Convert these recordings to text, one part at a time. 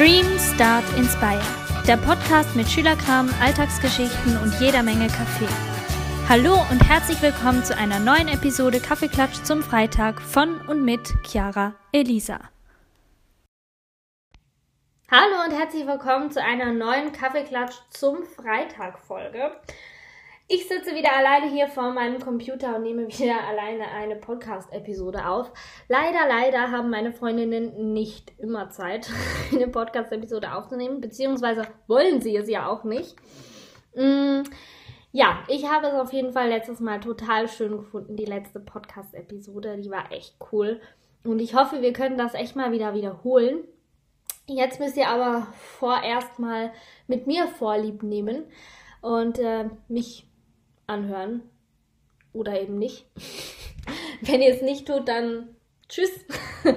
Dream, Start, Inspire. Der Podcast mit Schülerkram, Alltagsgeschichten und jeder Menge Kaffee. Hallo und herzlich willkommen zu einer neuen Episode Kaffeeklatsch zum Freitag von und mit Chiara Elisa. Hallo und herzlich willkommen zu einer neuen Kaffeeklatsch zum Freitag Folge. Ich sitze wieder alleine hier vor meinem Computer und nehme wieder alleine eine Podcast-Episode auf. Leider, leider haben meine Freundinnen nicht immer Zeit, eine Podcast-Episode aufzunehmen, beziehungsweise wollen sie es ja auch nicht. Mm, ja, ich habe es auf jeden Fall letztes Mal total schön gefunden, die letzte Podcast-Episode. Die war echt cool. Und ich hoffe, wir können das echt mal wieder wiederholen. Jetzt müsst ihr aber vorerst mal mit mir Vorlieb nehmen und äh, mich anhören. Oder eben nicht. Wenn ihr es nicht tut, dann tschüss.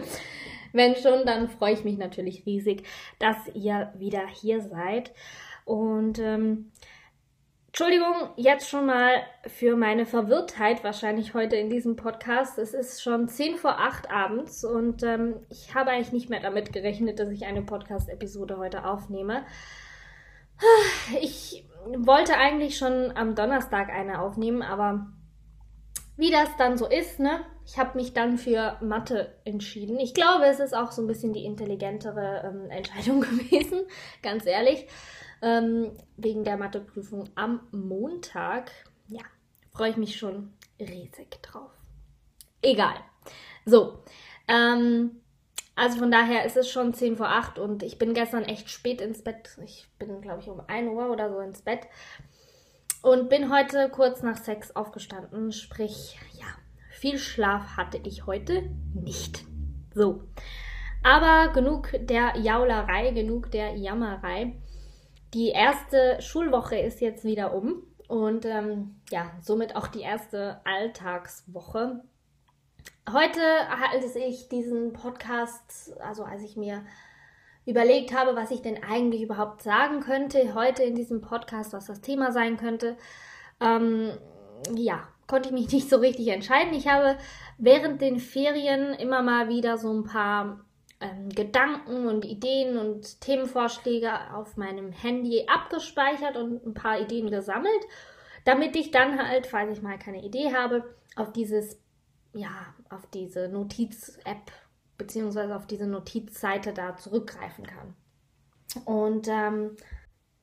Wenn schon, dann freue ich mich natürlich riesig, dass ihr wieder hier seid. Und ähm, Entschuldigung jetzt schon mal für meine Verwirrtheit wahrscheinlich heute in diesem Podcast. Es ist schon 10 vor 8 abends und ähm, ich habe eigentlich nicht mehr damit gerechnet, dass ich eine Podcast-Episode heute aufnehme. Ich wollte eigentlich schon am Donnerstag eine aufnehmen, aber wie das dann so ist, ne? Ich habe mich dann für Mathe entschieden. Ich glaube, es ist auch so ein bisschen die intelligentere ähm, Entscheidung gewesen, ganz ehrlich. Ähm, wegen der Matheprüfung am Montag. Ja, freue ich mich schon riesig drauf. Egal. So, ähm, also von daher ist es schon 10 vor 8 und ich bin gestern echt spät ins Bett. Ich bin, glaube ich, um 1 Uhr oder so ins Bett. Und bin heute kurz nach 6 aufgestanden. Sprich, ja, viel Schlaf hatte ich heute nicht. So. Aber genug der Jaulerei, genug der Jammerei. Die erste Schulwoche ist jetzt wieder um. Und ähm, ja, somit auch die erste Alltagswoche. Heute halte ich diesen Podcast, also als ich mir überlegt habe, was ich denn eigentlich überhaupt sagen könnte, heute in diesem Podcast, was das Thema sein könnte, ähm, ja, konnte ich mich nicht so richtig entscheiden. Ich habe während den Ferien immer mal wieder so ein paar ähm, Gedanken und Ideen und Themenvorschläge auf meinem Handy abgespeichert und ein paar Ideen gesammelt, damit ich dann halt, falls ich mal keine Idee habe, auf dieses ja, auf diese Notiz-App beziehungsweise auf diese Notizseite da zurückgreifen kann. Und ähm,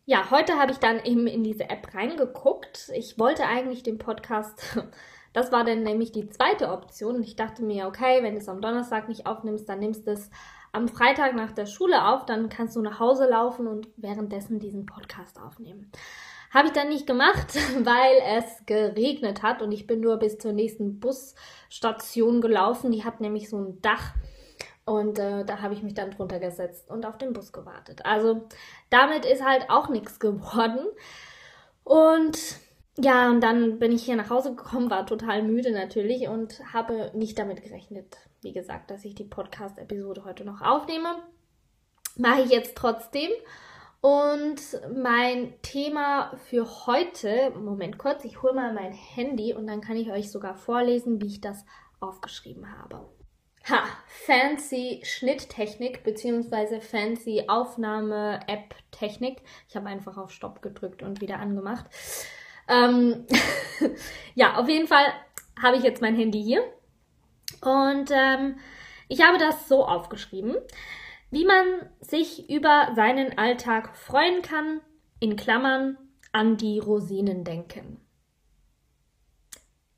ja, heute habe ich dann eben in diese App reingeguckt. Ich wollte eigentlich den Podcast, das war dann nämlich die zweite Option. ich dachte mir, okay, wenn du es am Donnerstag nicht aufnimmst, dann nimmst du es am Freitag nach der Schule auf, dann kannst du nach Hause laufen und währenddessen diesen Podcast aufnehmen. Habe ich dann nicht gemacht, weil es geregnet hat und ich bin nur bis zur nächsten Busstation gelaufen. Die hat nämlich so ein Dach. Und äh, da habe ich mich dann drunter gesetzt und auf den Bus gewartet. Also damit ist halt auch nichts geworden. Und ja, und dann bin ich hier nach Hause gekommen, war total müde natürlich und habe nicht damit gerechnet, wie gesagt, dass ich die Podcast-Episode heute noch aufnehme. Mache ich jetzt trotzdem. Und mein Thema für heute, Moment kurz, ich hole mal mein Handy und dann kann ich euch sogar vorlesen, wie ich das aufgeschrieben habe. Ha, fancy Schnitttechnik bzw. fancy Aufnahme-App-Technik. Ich habe einfach auf Stopp gedrückt und wieder angemacht. Ähm, ja, auf jeden Fall habe ich jetzt mein Handy hier und ähm, ich habe das so aufgeschrieben wie man sich über seinen Alltag freuen kann, in Klammern an die Rosinen denken.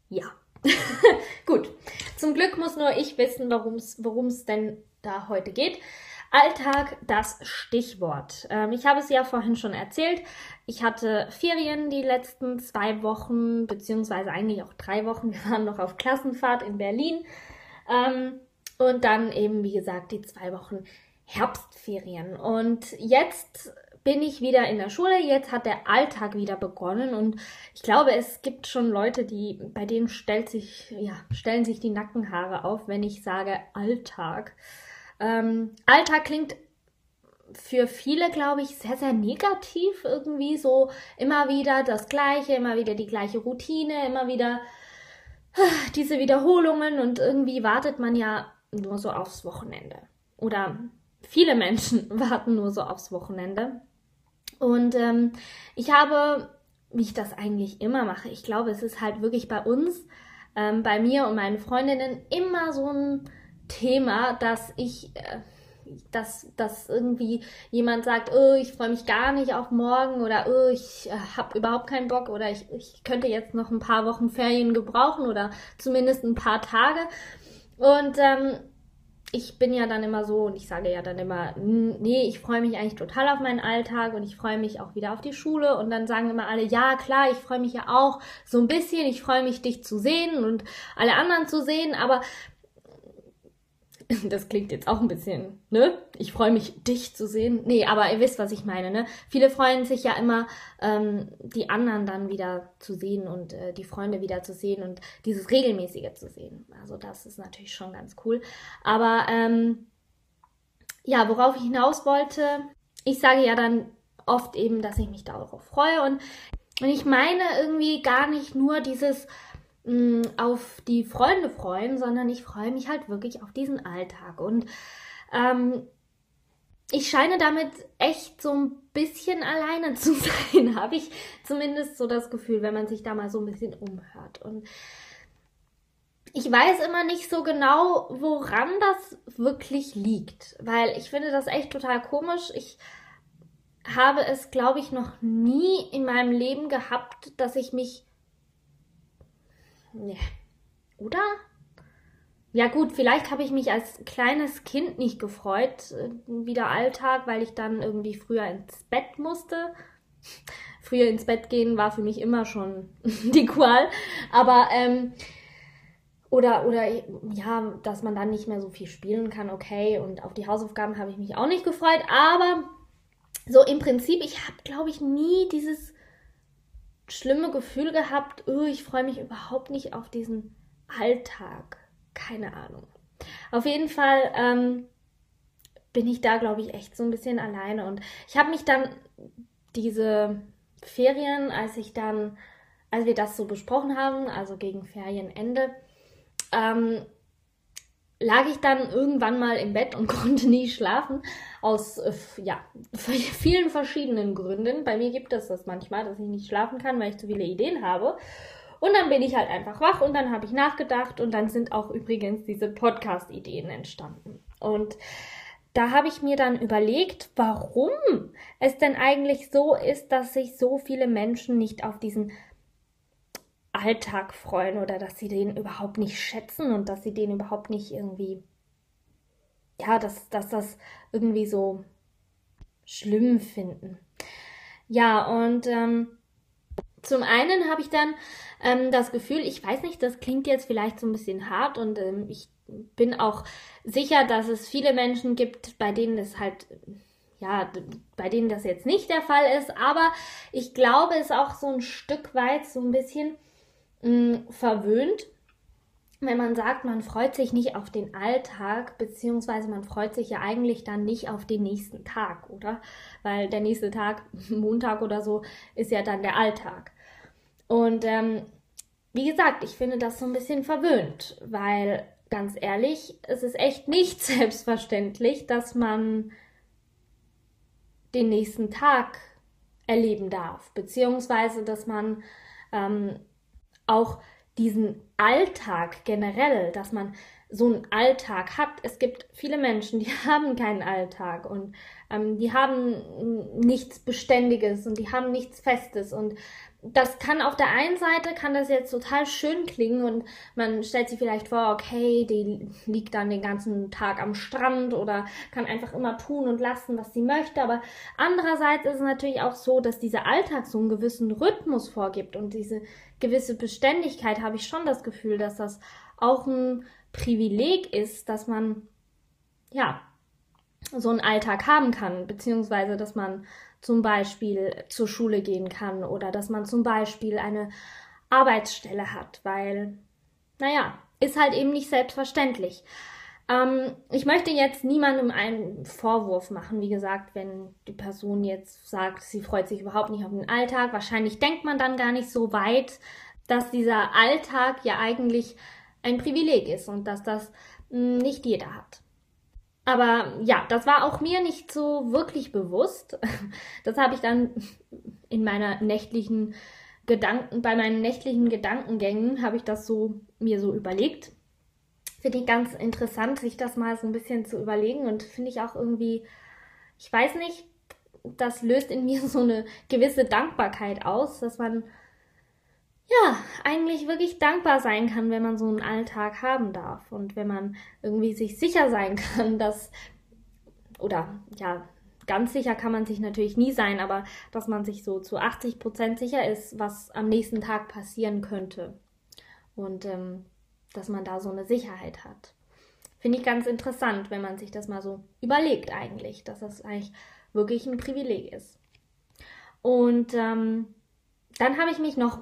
Ja. Gut. Zum Glück muss nur ich wissen, worum es denn da heute geht. Alltag, das Stichwort. Ähm, ich habe es ja vorhin schon erzählt. Ich hatte Ferien die letzten zwei Wochen, beziehungsweise eigentlich auch drei Wochen. Wir waren noch auf Klassenfahrt in Berlin. Ähm, und dann eben, wie gesagt, die zwei Wochen Herbstferien. Und jetzt bin ich wieder in der Schule, jetzt hat der Alltag wieder begonnen und ich glaube, es gibt schon Leute, die, bei denen stellt sich, ja, stellen sich die Nackenhaare auf, wenn ich sage Alltag. Ähm, Alltag klingt für viele, glaube ich, sehr, sehr negativ irgendwie so immer wieder das Gleiche, immer wieder die gleiche Routine, immer wieder diese Wiederholungen und irgendwie wartet man ja nur so aufs Wochenende. Oder viele Menschen warten nur so aufs Wochenende. Und ähm, ich habe, wie ich das eigentlich immer mache, ich glaube, es ist halt wirklich bei uns, ähm, bei mir und meinen Freundinnen immer so ein Thema, dass ich, äh, dass, dass irgendwie jemand sagt, oh, ich freue mich gar nicht auf morgen oder oh, ich äh, habe überhaupt keinen Bock oder ich, ich könnte jetzt noch ein paar Wochen Ferien gebrauchen oder zumindest ein paar Tage. Und ähm, ich bin ja dann immer so und ich sage ja dann immer, nee, ich freue mich eigentlich total auf meinen Alltag und ich freue mich auch wieder auf die Schule. Und dann sagen immer alle, ja klar, ich freue mich ja auch so ein bisschen, ich freue mich dich zu sehen und alle anderen zu sehen, aber das klingt jetzt auch ein bisschen, ne? Ich freue mich, dich zu sehen. Nee, aber ihr wisst, was ich meine, ne? Viele freuen sich ja immer, ähm, die anderen dann wieder zu sehen und äh, die Freunde wieder zu sehen und dieses Regelmäßige zu sehen. Also das ist natürlich schon ganz cool. Aber ähm, ja, worauf ich hinaus wollte, ich sage ja dann oft eben, dass ich mich darauf freue und, und ich meine irgendwie gar nicht nur dieses mh, auf die Freunde freuen, sondern ich freue mich halt wirklich auf diesen Alltag. Und ähm, ich scheine damit echt so ein bisschen alleine zu sein, habe ich zumindest so das Gefühl, wenn man sich da mal so ein bisschen umhört. Und ich weiß immer nicht so genau, woran das wirklich liegt, weil ich finde das echt total komisch. Ich habe es, glaube ich, noch nie in meinem Leben gehabt, dass ich mich Nee. Oder? Ja gut, vielleicht habe ich mich als kleines Kind nicht gefreut, äh, wieder Alltag, weil ich dann irgendwie früher ins Bett musste. Früher ins Bett gehen war für mich immer schon die Qual. Aber, ähm, oder, oder, ja, dass man dann nicht mehr so viel spielen kann, okay. Und auf die Hausaufgaben habe ich mich auch nicht gefreut. Aber so im Prinzip, ich habe, glaube ich, nie dieses schlimme Gefühl gehabt, oh, ich freue mich überhaupt nicht auf diesen Alltag. Keine Ahnung. Auf jeden Fall ähm, bin ich da, glaube ich, echt so ein bisschen alleine. Und ich habe mich dann diese Ferien, als ich dann, als wir das so besprochen haben, also gegen Ferienende, ähm, lag ich dann irgendwann mal im Bett und konnte nie schlafen. Aus äh, ja, vielen verschiedenen Gründen. Bei mir gibt es das manchmal, dass ich nicht schlafen kann, weil ich zu viele Ideen habe. Und dann bin ich halt einfach wach und dann habe ich nachgedacht und dann sind auch übrigens diese Podcast-Ideen entstanden. Und da habe ich mir dann überlegt, warum es denn eigentlich so ist, dass sich so viele Menschen nicht auf diesen Alltag freuen oder dass sie den überhaupt nicht schätzen und dass sie den überhaupt nicht irgendwie, ja, dass, dass das irgendwie so schlimm finden. Ja, und ähm, zum einen habe ich dann ähm, das Gefühl, ich weiß nicht, das klingt jetzt vielleicht so ein bisschen hart und ähm, ich bin auch sicher, dass es viele Menschen gibt, bei denen es halt ja, bei denen das jetzt nicht der Fall ist, aber ich glaube, es auch so ein Stück weit so ein bisschen mh, verwöhnt, wenn man sagt, man freut sich nicht auf den Alltag, beziehungsweise man freut sich ja eigentlich dann nicht auf den nächsten Tag, oder? Weil der nächste Tag, Montag oder so, ist ja dann der Alltag. Und ähm, wie gesagt, ich finde das so ein bisschen verwöhnt, weil ganz ehrlich, es ist echt nicht selbstverständlich, dass man den nächsten Tag erleben darf, beziehungsweise dass man ähm, auch diesen Alltag generell, dass man so einen Alltag hat. Es gibt viele Menschen, die haben keinen Alltag und ähm, die haben nichts Beständiges und die haben nichts Festes und das kann auf der einen Seite kann das jetzt total schön klingen und man stellt sich vielleicht vor, okay, die liegt dann den ganzen Tag am Strand oder kann einfach immer tun und lassen, was sie möchte. Aber andererseits ist es natürlich auch so, dass dieser Alltag so einen gewissen Rhythmus vorgibt und diese gewisse Beständigkeit habe ich schon das Gefühl, dass das auch ein Privileg ist, dass man ja so einen Alltag haben kann, beziehungsweise dass man zum Beispiel zur Schule gehen kann oder dass man zum Beispiel eine Arbeitsstelle hat, weil, naja, ist halt eben nicht selbstverständlich. Ähm, ich möchte jetzt niemandem einen Vorwurf machen, wie gesagt, wenn die Person jetzt sagt, sie freut sich überhaupt nicht auf den Alltag. Wahrscheinlich denkt man dann gar nicht so weit, dass dieser Alltag ja eigentlich ein Privileg ist und dass das hm, nicht jeder hat. Aber ja, das war auch mir nicht so wirklich bewusst. Das habe ich dann in meiner nächtlichen Gedanken, bei meinen nächtlichen Gedankengängen habe ich das so mir so überlegt. Finde ich ganz interessant, sich das mal so ein bisschen zu überlegen und finde ich auch irgendwie, ich weiß nicht, das löst in mir so eine gewisse Dankbarkeit aus, dass man ja, eigentlich wirklich dankbar sein kann, wenn man so einen Alltag haben darf und wenn man irgendwie sich sicher sein kann, dass, oder ja, ganz sicher kann man sich natürlich nie sein, aber dass man sich so zu 80 Prozent sicher ist, was am nächsten Tag passieren könnte. Und ähm, dass man da so eine Sicherheit hat. Finde ich ganz interessant, wenn man sich das mal so überlegt eigentlich, dass das eigentlich wirklich ein Privileg ist. Und ähm, dann habe ich mich noch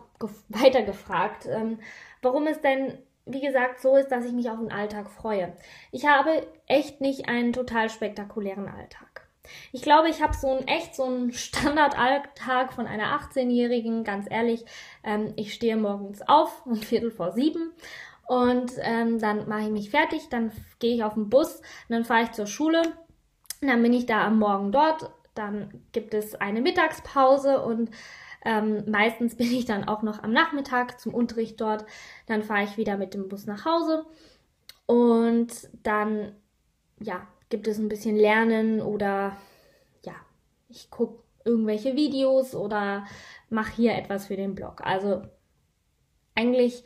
weiter gefragt, ähm, warum es denn, wie gesagt, so ist, dass ich mich auf den Alltag freue. Ich habe echt nicht einen total spektakulären Alltag. Ich glaube, ich habe so einen echt so einen Standardalltag von einer 18-Jährigen, ganz ehrlich. Ähm, ich stehe morgens auf um Viertel vor sieben und ähm, dann mache ich mich fertig, dann gehe ich auf den Bus, dann fahre ich zur Schule, dann bin ich da am Morgen dort, dann gibt es eine Mittagspause und ähm, meistens bin ich dann auch noch am Nachmittag zum Unterricht dort. Dann fahre ich wieder mit dem Bus nach Hause. Und dann, ja, gibt es ein bisschen Lernen oder ja, ich gucke irgendwelche Videos oder mache hier etwas für den Blog. Also eigentlich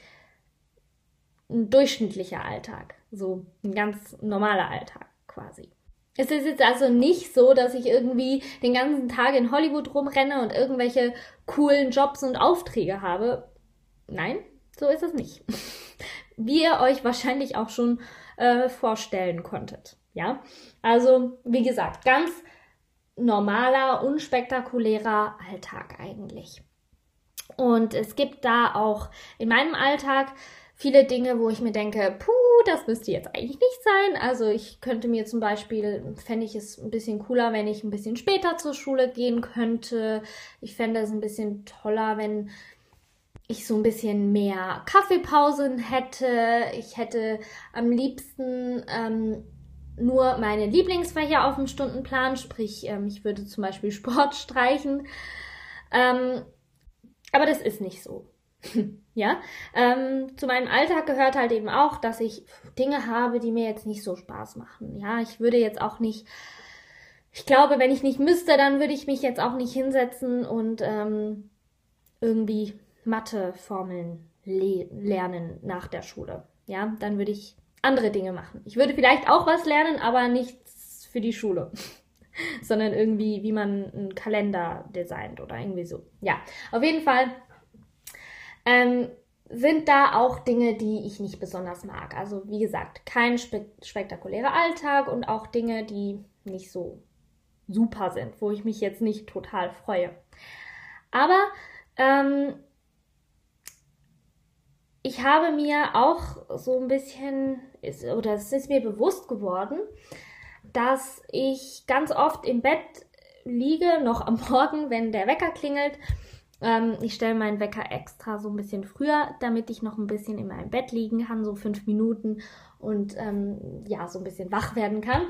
ein durchschnittlicher Alltag. So ein ganz normaler Alltag quasi. Es ist jetzt also nicht so, dass ich irgendwie den ganzen Tag in Hollywood rumrenne und irgendwelche coolen Jobs und Aufträge habe. Nein, so ist es nicht. Wie ihr euch wahrscheinlich auch schon äh, vorstellen konntet. Ja, also wie gesagt, ganz normaler, unspektakulärer Alltag eigentlich. Und es gibt da auch in meinem Alltag viele Dinge, wo ich mir denke, puh, das müsste jetzt eigentlich nicht sein. Also ich könnte mir zum Beispiel, fände ich es ein bisschen cooler, wenn ich ein bisschen später zur Schule gehen könnte. Ich fände es ein bisschen toller, wenn ich so ein bisschen mehr Kaffeepausen hätte. Ich hätte am liebsten ähm, nur meine Lieblingsfächer auf dem Stundenplan, sprich, ähm, ich würde zum Beispiel Sport streichen. Ähm, aber das ist nicht so. ja, ähm, zu meinem Alltag gehört halt eben auch, dass ich Dinge habe, die mir jetzt nicht so Spaß machen. Ja, ich würde jetzt auch nicht, ich glaube, wenn ich nicht müsste, dann würde ich mich jetzt auch nicht hinsetzen und ähm, irgendwie Matheformeln le lernen nach der Schule. Ja, dann würde ich andere Dinge machen. Ich würde vielleicht auch was lernen, aber nichts für die Schule. sondern irgendwie, wie man einen Kalender designt oder irgendwie so. Ja, auf jeden Fall ähm, sind da auch Dinge, die ich nicht besonders mag. Also wie gesagt, kein spe spektakulärer Alltag und auch Dinge, die nicht so super sind, wo ich mich jetzt nicht total freue. Aber ähm, ich habe mir auch so ein bisschen, ist, oder es ist mir bewusst geworden, dass ich ganz oft im Bett liege, noch am Morgen, wenn der Wecker klingelt ähm, ich stelle meinen Wecker extra so ein bisschen früher, damit ich noch ein bisschen in meinem Bett liegen kann, so fünf Minuten und ähm, ja, so ein bisschen wach werden kann.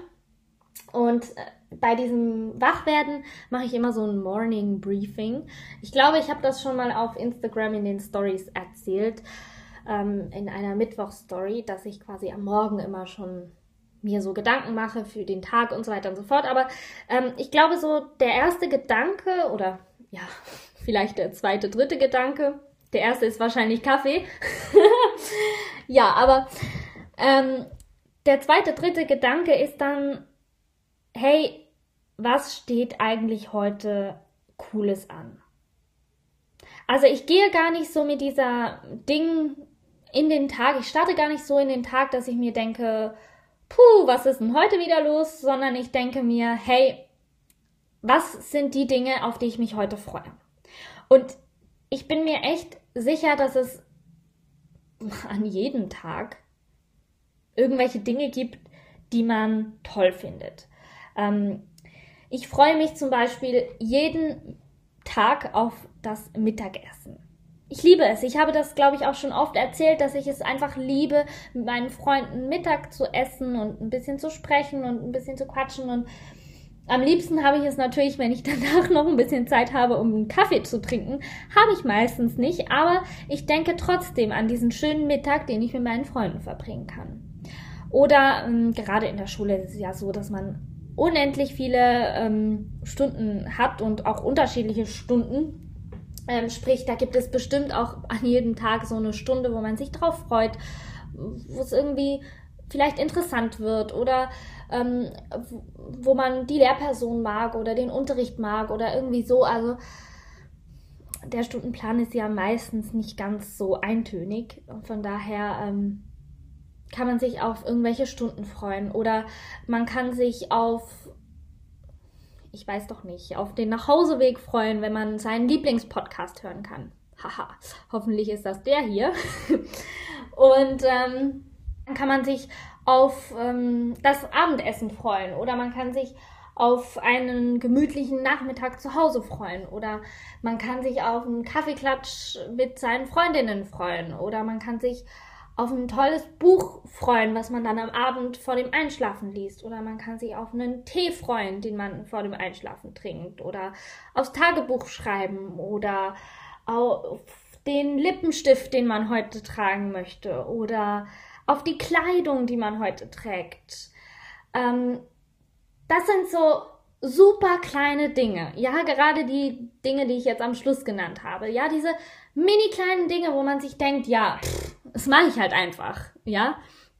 Und äh, bei diesem Wachwerden mache ich immer so ein Morning Briefing. Ich glaube, ich habe das schon mal auf Instagram in den Stories erzählt, ähm, in einer Mittwoch-Story, dass ich quasi am Morgen immer schon mir so Gedanken mache für den Tag und so weiter und so fort. Aber ähm, ich glaube, so der erste Gedanke oder ja, vielleicht der zweite, dritte Gedanke. Der erste ist wahrscheinlich Kaffee. ja, aber ähm, der zweite, dritte Gedanke ist dann, hey, was steht eigentlich heute Cooles an? Also ich gehe gar nicht so mit dieser Ding in den Tag, ich starte gar nicht so in den Tag, dass ich mir denke, puh, was ist denn heute wieder los, sondern ich denke mir, hey, was sind die Dinge, auf die ich mich heute freue? Und ich bin mir echt sicher, dass es an jedem Tag irgendwelche Dinge gibt, die man toll findet. Ähm, ich freue mich zum Beispiel jeden Tag auf das Mittagessen. ich liebe es. Ich habe das, glaube ich, auch schon oft erzählt, dass ich es einfach liebe, mit meinen Freunden Mittag zu essen und ein bisschen zu sprechen und ein bisschen zu quatschen. Und am liebsten habe ich es natürlich, wenn ich danach noch ein bisschen Zeit habe, um einen Kaffee zu trinken. Habe ich meistens nicht, aber ich denke trotzdem an diesen schönen Mittag, den ich mit meinen Freunden verbringen kann. Oder ähm, gerade in der Schule ist es ja so, dass man unendlich viele ähm, Stunden hat und auch unterschiedliche Stunden. Ähm, sprich, da gibt es bestimmt auch an jedem Tag so eine Stunde, wo man sich drauf freut, wo es irgendwie vielleicht interessant wird oder ähm, wo man die Lehrperson mag oder den Unterricht mag oder irgendwie so. Also der Stundenplan ist ja meistens nicht ganz so eintönig und von daher ähm, kann man sich auf irgendwelche Stunden freuen oder man kann sich auf ich weiß doch nicht, auf den Nachhauseweg freuen, wenn man seinen Lieblingspodcast hören kann. Haha, hoffentlich ist das der hier. Und ähm, dann kann man sich auf ähm, das Abendessen freuen oder man kann sich auf einen gemütlichen Nachmittag zu Hause freuen oder man kann sich auf einen Kaffeeklatsch mit seinen Freundinnen freuen oder man kann sich auf ein tolles Buch freuen, was man dann am Abend vor dem Einschlafen liest. Oder man kann sich auf einen Tee freuen, den man vor dem Einschlafen trinkt. Oder aufs Tagebuch schreiben. Oder auf den Lippenstift, den man heute tragen möchte. Oder auf die Kleidung, die man heute trägt. Ähm, das sind so super kleine Dinge. Ja, gerade die Dinge, die ich jetzt am Schluss genannt habe. Ja, diese mini kleinen Dinge, wo man sich denkt, ja, pff, das mache ich halt einfach, ja.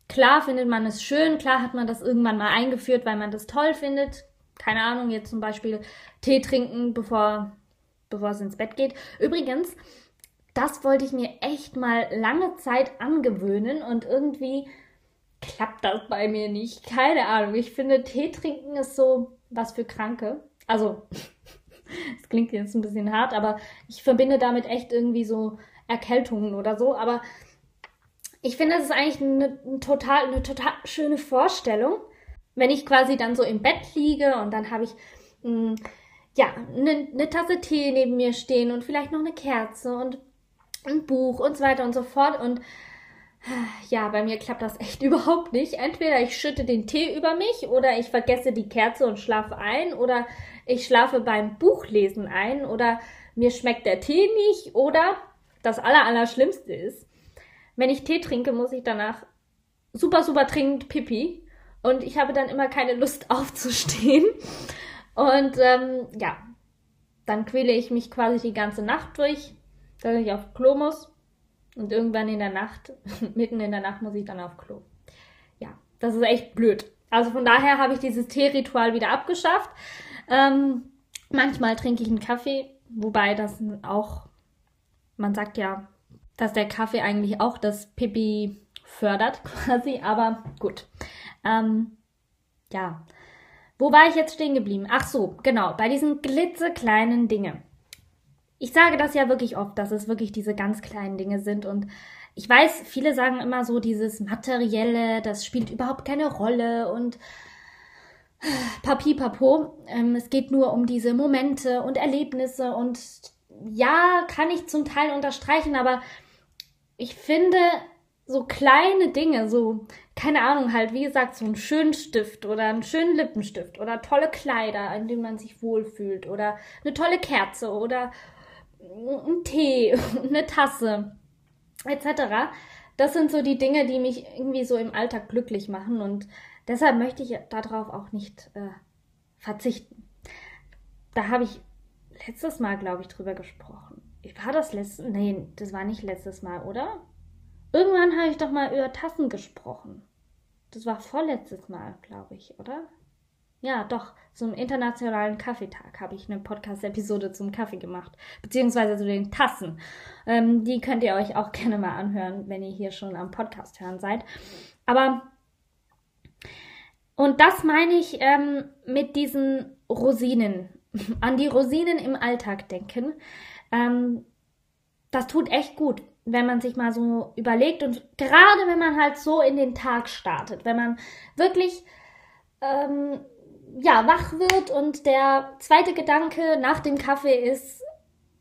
Klar findet man es schön, klar hat man das irgendwann mal eingeführt, weil man das toll findet. Keine Ahnung, jetzt zum Beispiel Tee trinken, bevor, bevor es ins Bett geht. Übrigens, das wollte ich mir echt mal lange Zeit angewöhnen und irgendwie klappt das bei mir nicht. Keine Ahnung. Ich finde, Tee trinken ist so was für Kranke. Also, es klingt jetzt ein bisschen hart, aber ich verbinde damit echt irgendwie so Erkältungen oder so. Aber ich finde, das ist eigentlich eine, eine, total, eine total schöne Vorstellung, wenn ich quasi dann so im Bett liege und dann habe ich mh, mm, ja eine, eine Tasse Tee neben mir stehen und vielleicht noch eine Kerze und ein Buch und so weiter und so fort und ja, bei mir klappt das echt überhaupt nicht. Entweder ich schütte den Tee über mich oder ich vergesse die Kerze und schlafe ein oder ich schlafe beim Buchlesen ein oder mir schmeckt der Tee nicht oder das Allerallerschlimmste ist, wenn ich Tee trinke, muss ich danach super, super dringend Pipi und ich habe dann immer keine Lust aufzustehen. Und ähm, ja, dann quäle ich mich quasi die ganze Nacht durch, dass ich auf Klo muss. Und irgendwann in der Nacht, mitten in der Nacht, muss ich dann auf Klo. Ja, das ist echt blöd. Also von daher habe ich dieses Teeritual wieder abgeschafft. Ähm, manchmal trinke ich einen Kaffee, wobei das auch, man sagt ja, dass der Kaffee eigentlich auch das Pipi fördert, quasi, aber gut. Ähm, ja. Wo war ich jetzt stehen geblieben? Ach so, genau, bei diesen glitzekleinen Dingen. Ich sage das ja wirklich oft, dass es wirklich diese ganz kleinen Dinge sind und ich weiß, viele sagen immer so, dieses Materielle, das spielt überhaupt keine Rolle und Papi Papo, ähm, es geht nur um diese Momente und Erlebnisse und ja, kann ich zum Teil unterstreichen, aber ich finde so kleine Dinge, so, keine Ahnung, halt, wie gesagt, so ein schönen Stift oder einen schönen Lippenstift oder tolle Kleider, in denen man sich wohlfühlt oder eine tolle Kerze oder ein Tee, eine Tasse, etc. Das sind so die Dinge, die mich irgendwie so im Alltag glücklich machen und deshalb möchte ich darauf auch nicht äh, verzichten. Da habe ich letztes Mal, glaube ich, drüber gesprochen. War das letztes Nee, das war nicht letztes Mal, oder? Irgendwann habe ich doch mal über Tassen gesprochen. Das war vorletztes Mal, glaube ich, oder? Ja, doch. Zum Internationalen Kaffeetag habe ich eine Podcast-Episode zum Kaffee gemacht. Beziehungsweise zu den Tassen. Ähm, die könnt ihr euch auch gerne mal anhören, wenn ihr hier schon am Podcast hören seid. Aber. Und das meine ich ähm, mit diesen Rosinen. An die Rosinen im Alltag denken. Ähm, das tut echt gut, wenn man sich mal so überlegt und gerade wenn man halt so in den Tag startet, wenn man wirklich ähm, ja wach wird und der zweite Gedanke nach dem Kaffee ist,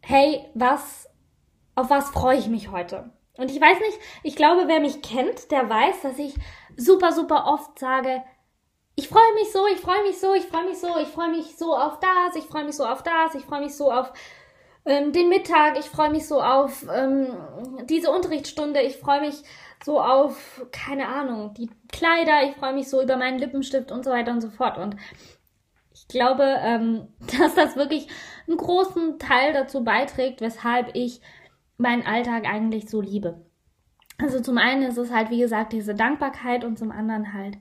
hey, was auf was freue ich mich heute? Und ich weiß nicht, ich glaube, wer mich kennt, der weiß, dass ich super, super oft sage, ich freue mich so, ich freue mich so, ich freue mich so, ich freue mich so auf das, ich freue mich so auf das, ich freue mich so auf ähm, den Mittag, ich freue mich so auf ähm, diese Unterrichtsstunde, ich freue mich so auf, keine Ahnung, die Kleider, ich freue mich so über meinen Lippenstift und so weiter und so fort. Und ich glaube, ähm, dass das wirklich einen großen Teil dazu beiträgt, weshalb ich meinen Alltag eigentlich so liebe. Also zum einen ist es halt, wie gesagt, diese Dankbarkeit und zum anderen halt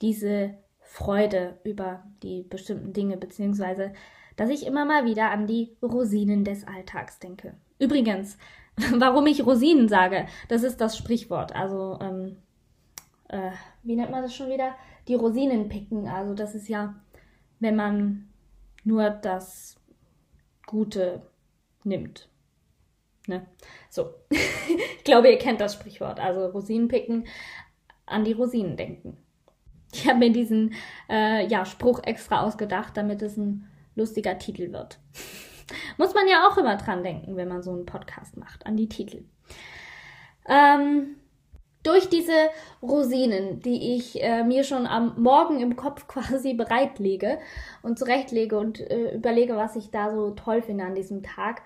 diese Freude über die bestimmten Dinge, beziehungsweise dass ich immer mal wieder an die Rosinen des Alltags denke. Übrigens, warum ich Rosinen sage, das ist das Sprichwort. Also, ähm, äh, wie nennt man das schon wieder? Die Rosinen picken. Also, das ist ja, wenn man nur das Gute nimmt. Ne? So. ich glaube, ihr kennt das Sprichwort. Also Rosinen picken, an die Rosinen denken. Ich habe mir diesen äh, ja, Spruch extra ausgedacht, damit es ein lustiger Titel wird. Muss man ja auch immer dran denken, wenn man so einen Podcast macht, an die Titel. Ähm, durch diese Rosinen, die ich äh, mir schon am Morgen im Kopf quasi bereitlege und zurechtlege und äh, überlege, was ich da so toll finde an diesem Tag,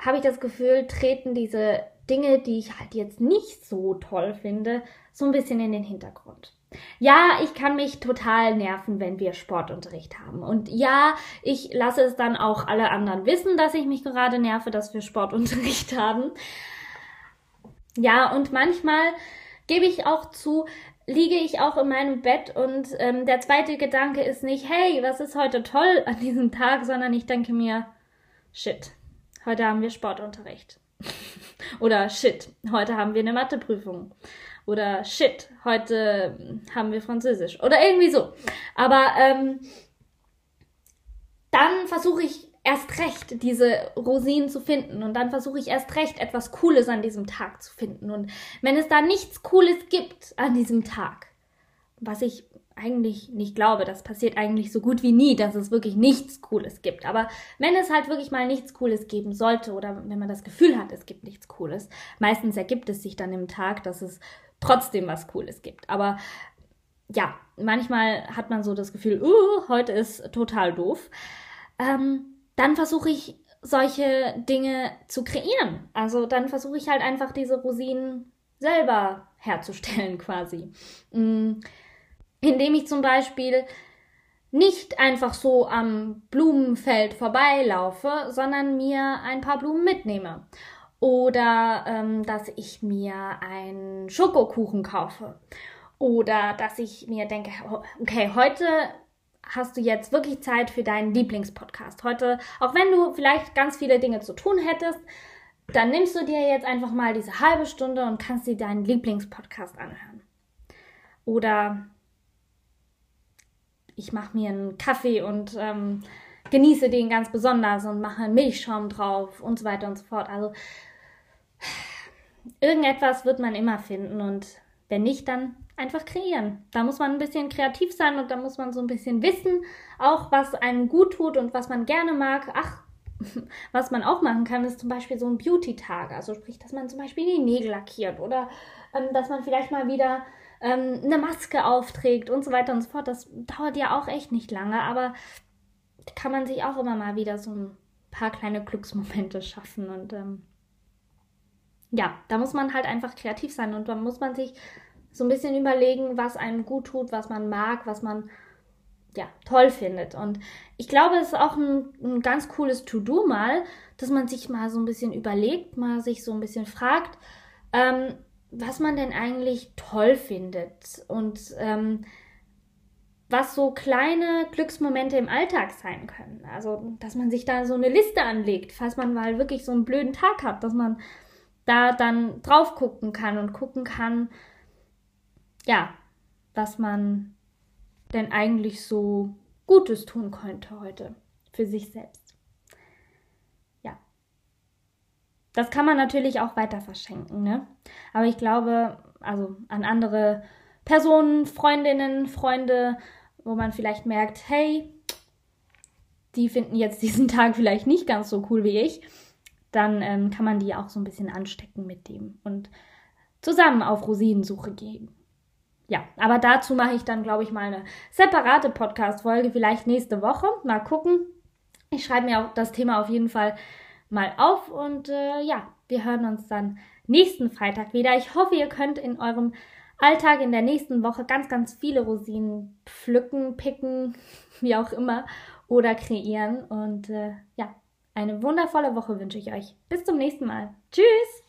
habe ich das Gefühl, treten diese Dinge, die ich halt jetzt nicht so toll finde, so ein bisschen in den Hintergrund. Ja, ich kann mich total nerven, wenn wir Sportunterricht haben. Und ja, ich lasse es dann auch alle anderen wissen, dass ich mich gerade nerve, dass wir Sportunterricht haben. Ja, und manchmal gebe ich auch zu, liege ich auch in meinem Bett und ähm, der zweite Gedanke ist nicht, hey, was ist heute toll an diesem Tag, sondern ich denke mir, shit, heute haben wir Sportunterricht. Oder shit, heute haben wir eine Matheprüfung. Oder shit, heute haben wir Französisch. Oder irgendwie so. Aber ähm, dann versuche ich erst recht diese Rosinen zu finden und dann versuche ich erst recht etwas Cooles an diesem Tag zu finden. Und wenn es da nichts Cooles gibt an diesem Tag, was ich eigentlich nicht glaube, das passiert eigentlich so gut wie nie, dass es wirklich nichts Cooles gibt. Aber wenn es halt wirklich mal nichts Cooles geben sollte oder wenn man das Gefühl hat, es gibt nichts Cooles, meistens ergibt es sich dann im Tag, dass es trotzdem was Cooles gibt. Aber ja, manchmal hat man so das Gefühl, uh, heute ist total doof. Ähm, dann versuche ich solche Dinge zu kreieren. Also dann versuche ich halt einfach diese Rosinen selber herzustellen quasi. Mm indem ich zum Beispiel nicht einfach so am Blumenfeld vorbeilaufe, sondern mir ein paar Blumen mitnehme. Oder ähm, dass ich mir einen Schokokuchen kaufe. Oder dass ich mir denke, okay, heute hast du jetzt wirklich Zeit für deinen Lieblingspodcast. Heute, auch wenn du vielleicht ganz viele Dinge zu tun hättest, dann nimmst du dir jetzt einfach mal diese halbe Stunde und kannst dir deinen Lieblingspodcast anhören. Oder ich mache mir einen Kaffee und ähm, genieße den ganz besonders und mache einen Milchschaum drauf und so weiter und so fort. Also irgendetwas wird man immer finden und wenn nicht, dann einfach kreieren. Da muss man ein bisschen kreativ sein und da muss man so ein bisschen wissen, auch was einem gut tut und was man gerne mag. Ach, was man auch machen kann, ist zum Beispiel so ein Beauty-Tag. Also sprich, dass man zum Beispiel die Nägel lackiert oder ähm, dass man vielleicht mal wieder ähm, eine Maske aufträgt und so weiter und so fort. Das dauert ja auch echt nicht lange, aber kann man sich auch immer mal wieder so ein paar kleine Glücksmomente schaffen und ähm, ja, da muss man halt einfach kreativ sein und da muss man sich so ein bisschen überlegen, was einem gut tut, was man mag, was man ja toll findet. Und ich glaube, es ist auch ein, ein ganz cooles To-Do mal, dass man sich mal so ein bisschen überlegt, mal sich so ein bisschen fragt, ähm, was man denn eigentlich toll findet und ähm, was so kleine Glücksmomente im Alltag sein können. Also, dass man sich da so eine Liste anlegt, falls man mal wirklich so einen blöden Tag hat, dass man da dann drauf gucken kann und gucken kann, ja, was man denn eigentlich so Gutes tun könnte heute für sich selbst. Das kann man natürlich auch weiter verschenken, ne? Aber ich glaube, also an andere Personen, Freundinnen, Freunde, wo man vielleicht merkt, hey, die finden jetzt diesen Tag vielleicht nicht ganz so cool wie ich, dann ähm, kann man die auch so ein bisschen anstecken mit dem und zusammen auf Rosinensuche gehen. Ja, aber dazu mache ich dann, glaube ich, mal eine separate Podcast-Folge, vielleicht nächste Woche. Mal gucken. Ich schreibe mir auch das Thema auf jeden Fall mal auf und äh, ja, wir hören uns dann nächsten Freitag wieder. Ich hoffe, ihr könnt in eurem Alltag in der nächsten Woche ganz, ganz viele Rosinen pflücken, picken, wie auch immer, oder kreieren. Und äh, ja, eine wundervolle Woche wünsche ich euch. Bis zum nächsten Mal. Tschüss!